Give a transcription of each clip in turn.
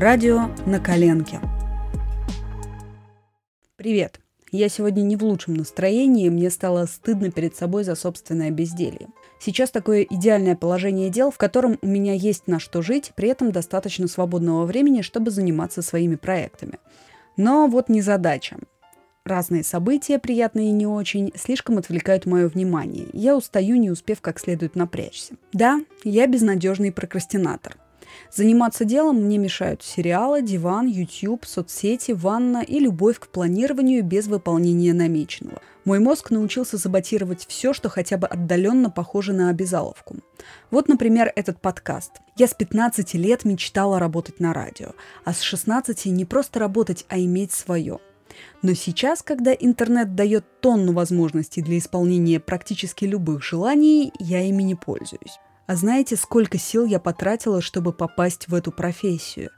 Радио на коленке. Привет! Я сегодня не в лучшем настроении, мне стало стыдно перед собой за собственное безделье. Сейчас такое идеальное положение дел, в котором у меня есть на что жить, при этом достаточно свободного времени, чтобы заниматься своими проектами. Но вот не задача. Разные события, приятные и не очень, слишком отвлекают мое внимание. Я устаю, не успев как следует напрячься. Да, я безнадежный прокрастинатор. Заниматься делом мне мешают сериалы, диван, YouTube, соцсети, ванна и любовь к планированию без выполнения намеченного. Мой мозг научился саботировать все, что хотя бы отдаленно похоже на обязаловку. Вот, например, этот подкаст. Я с 15 лет мечтала работать на радио, а с 16 не просто работать, а иметь свое – но сейчас, когда интернет дает тонну возможностей для исполнения практически любых желаний, я ими не пользуюсь. А знаете, сколько сил я потратила, чтобы попасть в эту профессию?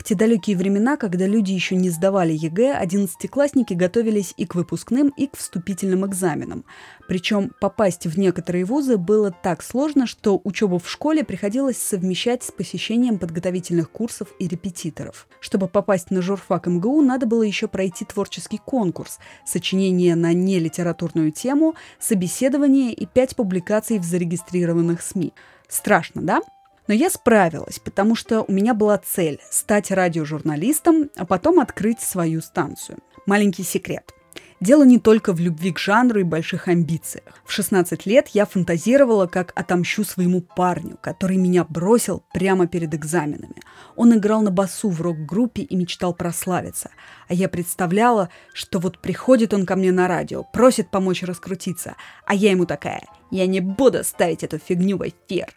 В те далекие времена, когда люди еще не сдавали ЕГЭ, одиннадцатиклассники готовились и к выпускным, и к вступительным экзаменам. Причем попасть в некоторые вузы было так сложно, что учебу в школе приходилось совмещать с посещением подготовительных курсов и репетиторов. Чтобы попасть на журфак МГУ, надо было еще пройти творческий конкурс, сочинение на нелитературную тему, собеседование и пять публикаций в зарегистрированных СМИ. Страшно, да? Но я справилась, потому что у меня была цель – стать радиожурналистом, а потом открыть свою станцию. Маленький секрет. Дело не только в любви к жанру и больших амбициях. В 16 лет я фантазировала, как отомщу своему парню, который меня бросил прямо перед экзаменами. Он играл на басу в рок-группе и мечтал прославиться. А я представляла, что вот приходит он ко мне на радио, просит помочь раскрутиться, а я ему такая «Я не буду ставить эту фигню в эфир».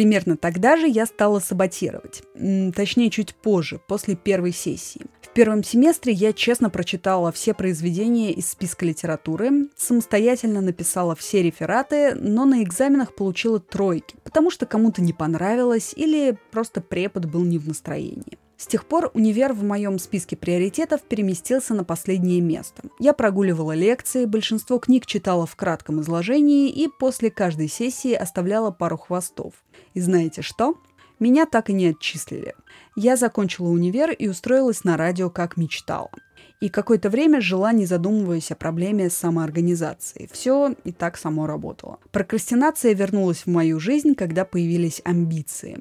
Примерно тогда же я стала саботировать. Точнее, чуть позже, после первой сессии. В первом семестре я честно прочитала все произведения из списка литературы, самостоятельно написала все рефераты, но на экзаменах получила тройки, потому что кому-то не понравилось или просто препод был не в настроении. С тех пор универ в моем списке приоритетов переместился на последнее место. Я прогуливала лекции, большинство книг читала в кратком изложении и после каждой сессии оставляла пару хвостов. И знаете что? Меня так и не отчислили. Я закончила универ и устроилась на радио, как мечтала. И какое-то время жила, не задумываясь о проблеме самоорганизации. Все и так само работало. Прокрастинация вернулась в мою жизнь, когда появились амбиции.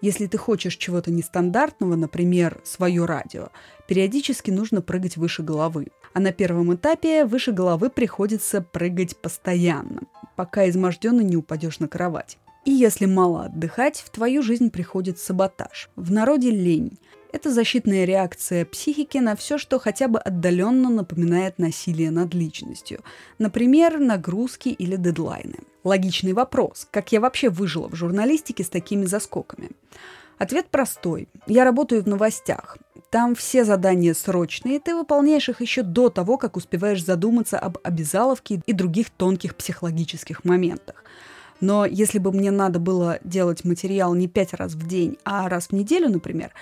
Если ты хочешь чего-то нестандартного, например, свое радио, периодически нужно прыгать выше головы. А на первом этапе выше головы приходится прыгать постоянно, пока изможденно не упадешь на кровать. И если мало отдыхать, в твою жизнь приходит саботаж. В народе лень. Это защитная реакция психики на все, что хотя бы отдаленно напоминает насилие над личностью. Например, нагрузки или дедлайны. Логичный вопрос. Как я вообще выжила в журналистике с такими заскоками? Ответ простой. Я работаю в новостях. Там все задания срочные, ты выполняешь их еще до того, как успеваешь задуматься об обязаловке и других тонких психологических моментах. Но если бы мне надо было делать материал не пять раз в день, а раз в неделю, например,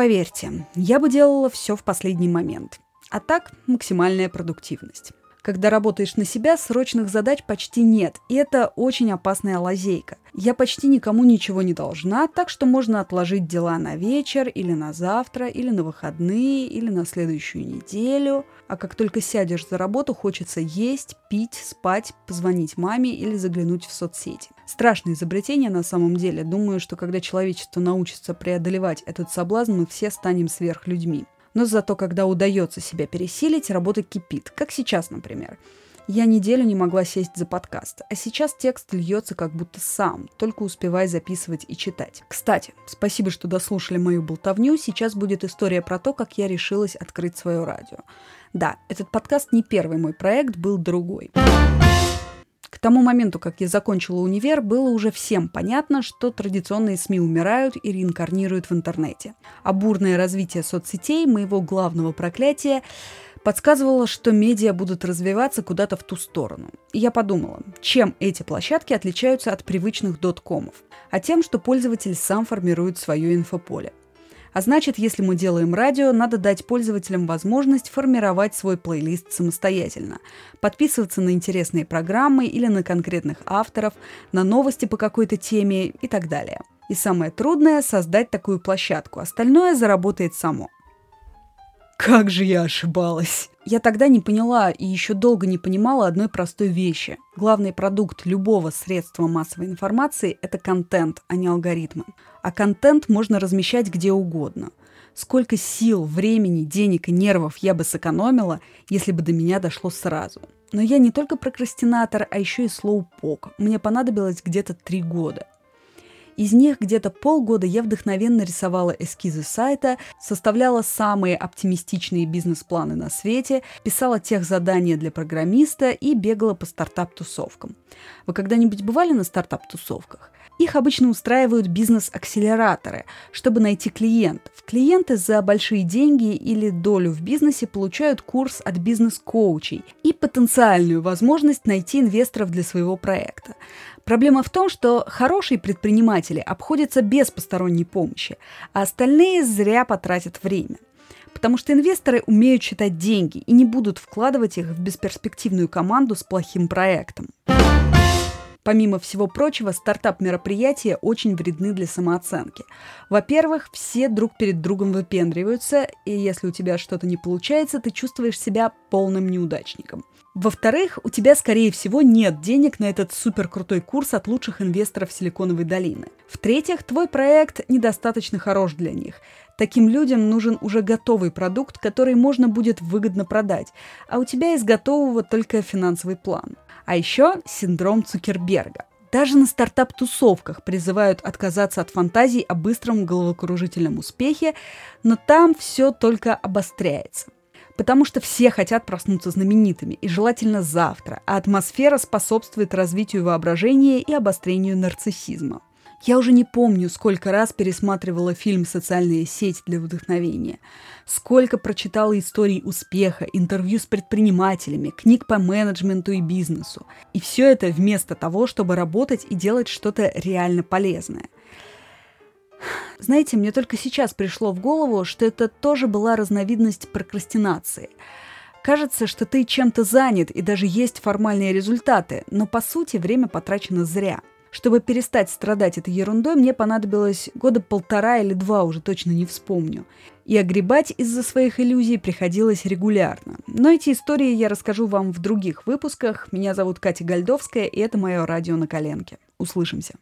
Поверьте, я бы делала все в последний момент. А так максимальная продуктивность. Когда работаешь на себя, срочных задач почти нет, и это очень опасная лазейка. Я почти никому ничего не должна, так что можно отложить дела на вечер, или на завтра, или на выходные, или на следующую неделю. А как только сядешь за работу, хочется есть, пить, спать, позвонить маме или заглянуть в соцсети. Страшное изобретение на самом деле. Думаю, что когда человечество научится преодолевать этот соблазн, мы все станем сверхлюдьми. Но зато, когда удается себя пересилить, работа кипит, как сейчас, например. Я неделю не могла сесть за подкаст, а сейчас текст льется как будто сам, только успевай записывать и читать. Кстати, спасибо, что дослушали мою болтовню, сейчас будет история про то, как я решилась открыть свое радио. Да, этот подкаст не первый мой проект, был другой. Тому моменту, как я закончила универ, было уже всем понятно, что традиционные СМИ умирают и реинкарнируют в интернете. А бурное развитие соцсетей, моего главного проклятия, подсказывало, что медиа будут развиваться куда-то в ту сторону. И я подумала, чем эти площадки отличаются от привычных доткомов? А тем, что пользователь сам формирует свое инфополе. А значит, если мы делаем радио, надо дать пользователям возможность формировать свой плейлист самостоятельно, подписываться на интересные программы или на конкретных авторов, на новости по какой-то теме и так далее. И самое трудное – создать такую площадку. Остальное заработает само. Как же я ошибалась. Я тогда не поняла и еще долго не понимала одной простой вещи. Главный продукт любого средства массовой информации – это контент, а не алгоритмы. А контент можно размещать где угодно. Сколько сил, времени, денег и нервов я бы сэкономила, если бы до меня дошло сразу. Но я не только прокрастинатор, а еще и слоупок. Мне понадобилось где-то три года – из них где-то полгода я вдохновенно рисовала эскизы сайта, составляла самые оптимистичные бизнес-планы на свете, писала тех задания для программиста и бегала по стартап-тусовкам. Вы когда-нибудь бывали на стартап-тусовках? Их обычно устраивают бизнес-акселераторы, чтобы найти клиентов. Клиенты за большие деньги или долю в бизнесе получают курс от бизнес-коучей и потенциальную возможность найти инвесторов для своего проекта. Проблема в том, что хорошие предприниматели обходятся без посторонней помощи, а остальные зря потратят время. Потому что инвесторы умеют считать деньги и не будут вкладывать их в бесперспективную команду с плохим проектом. Помимо всего прочего, стартап-мероприятия очень вредны для самооценки. Во-первых, все друг перед другом выпендриваются, и если у тебя что-то не получается, ты чувствуешь себя полным неудачником. Во-вторых, у тебя, скорее всего, нет денег на этот супер крутой курс от лучших инвесторов Силиконовой долины. В-третьих, твой проект недостаточно хорош для них. Таким людям нужен уже готовый продукт, который можно будет выгодно продать, а у тебя из готового только финансовый план. А еще синдром Цукерберга. Даже на стартап-тусовках призывают отказаться от фантазий о быстром головокружительном успехе, но там все только обостряется. Потому что все хотят проснуться знаменитыми, и желательно завтра, а атмосфера способствует развитию воображения и обострению нарциссизма. Я уже не помню, сколько раз пересматривала фильм «Социальная сеть» для вдохновения, сколько прочитала историй успеха, интервью с предпринимателями, книг по менеджменту и бизнесу. И все это вместо того, чтобы работать и делать что-то реально полезное. Знаете, мне только сейчас пришло в голову, что это тоже была разновидность прокрастинации. Кажется, что ты чем-то занят и даже есть формальные результаты, но по сути время потрачено зря – чтобы перестать страдать этой ерундой, мне понадобилось года полтора или два, уже точно не вспомню. И огребать из-за своих иллюзий приходилось регулярно. Но эти истории я расскажу вам в других выпусках. Меня зовут Катя Гальдовская, и это мое радио на коленке. Услышимся.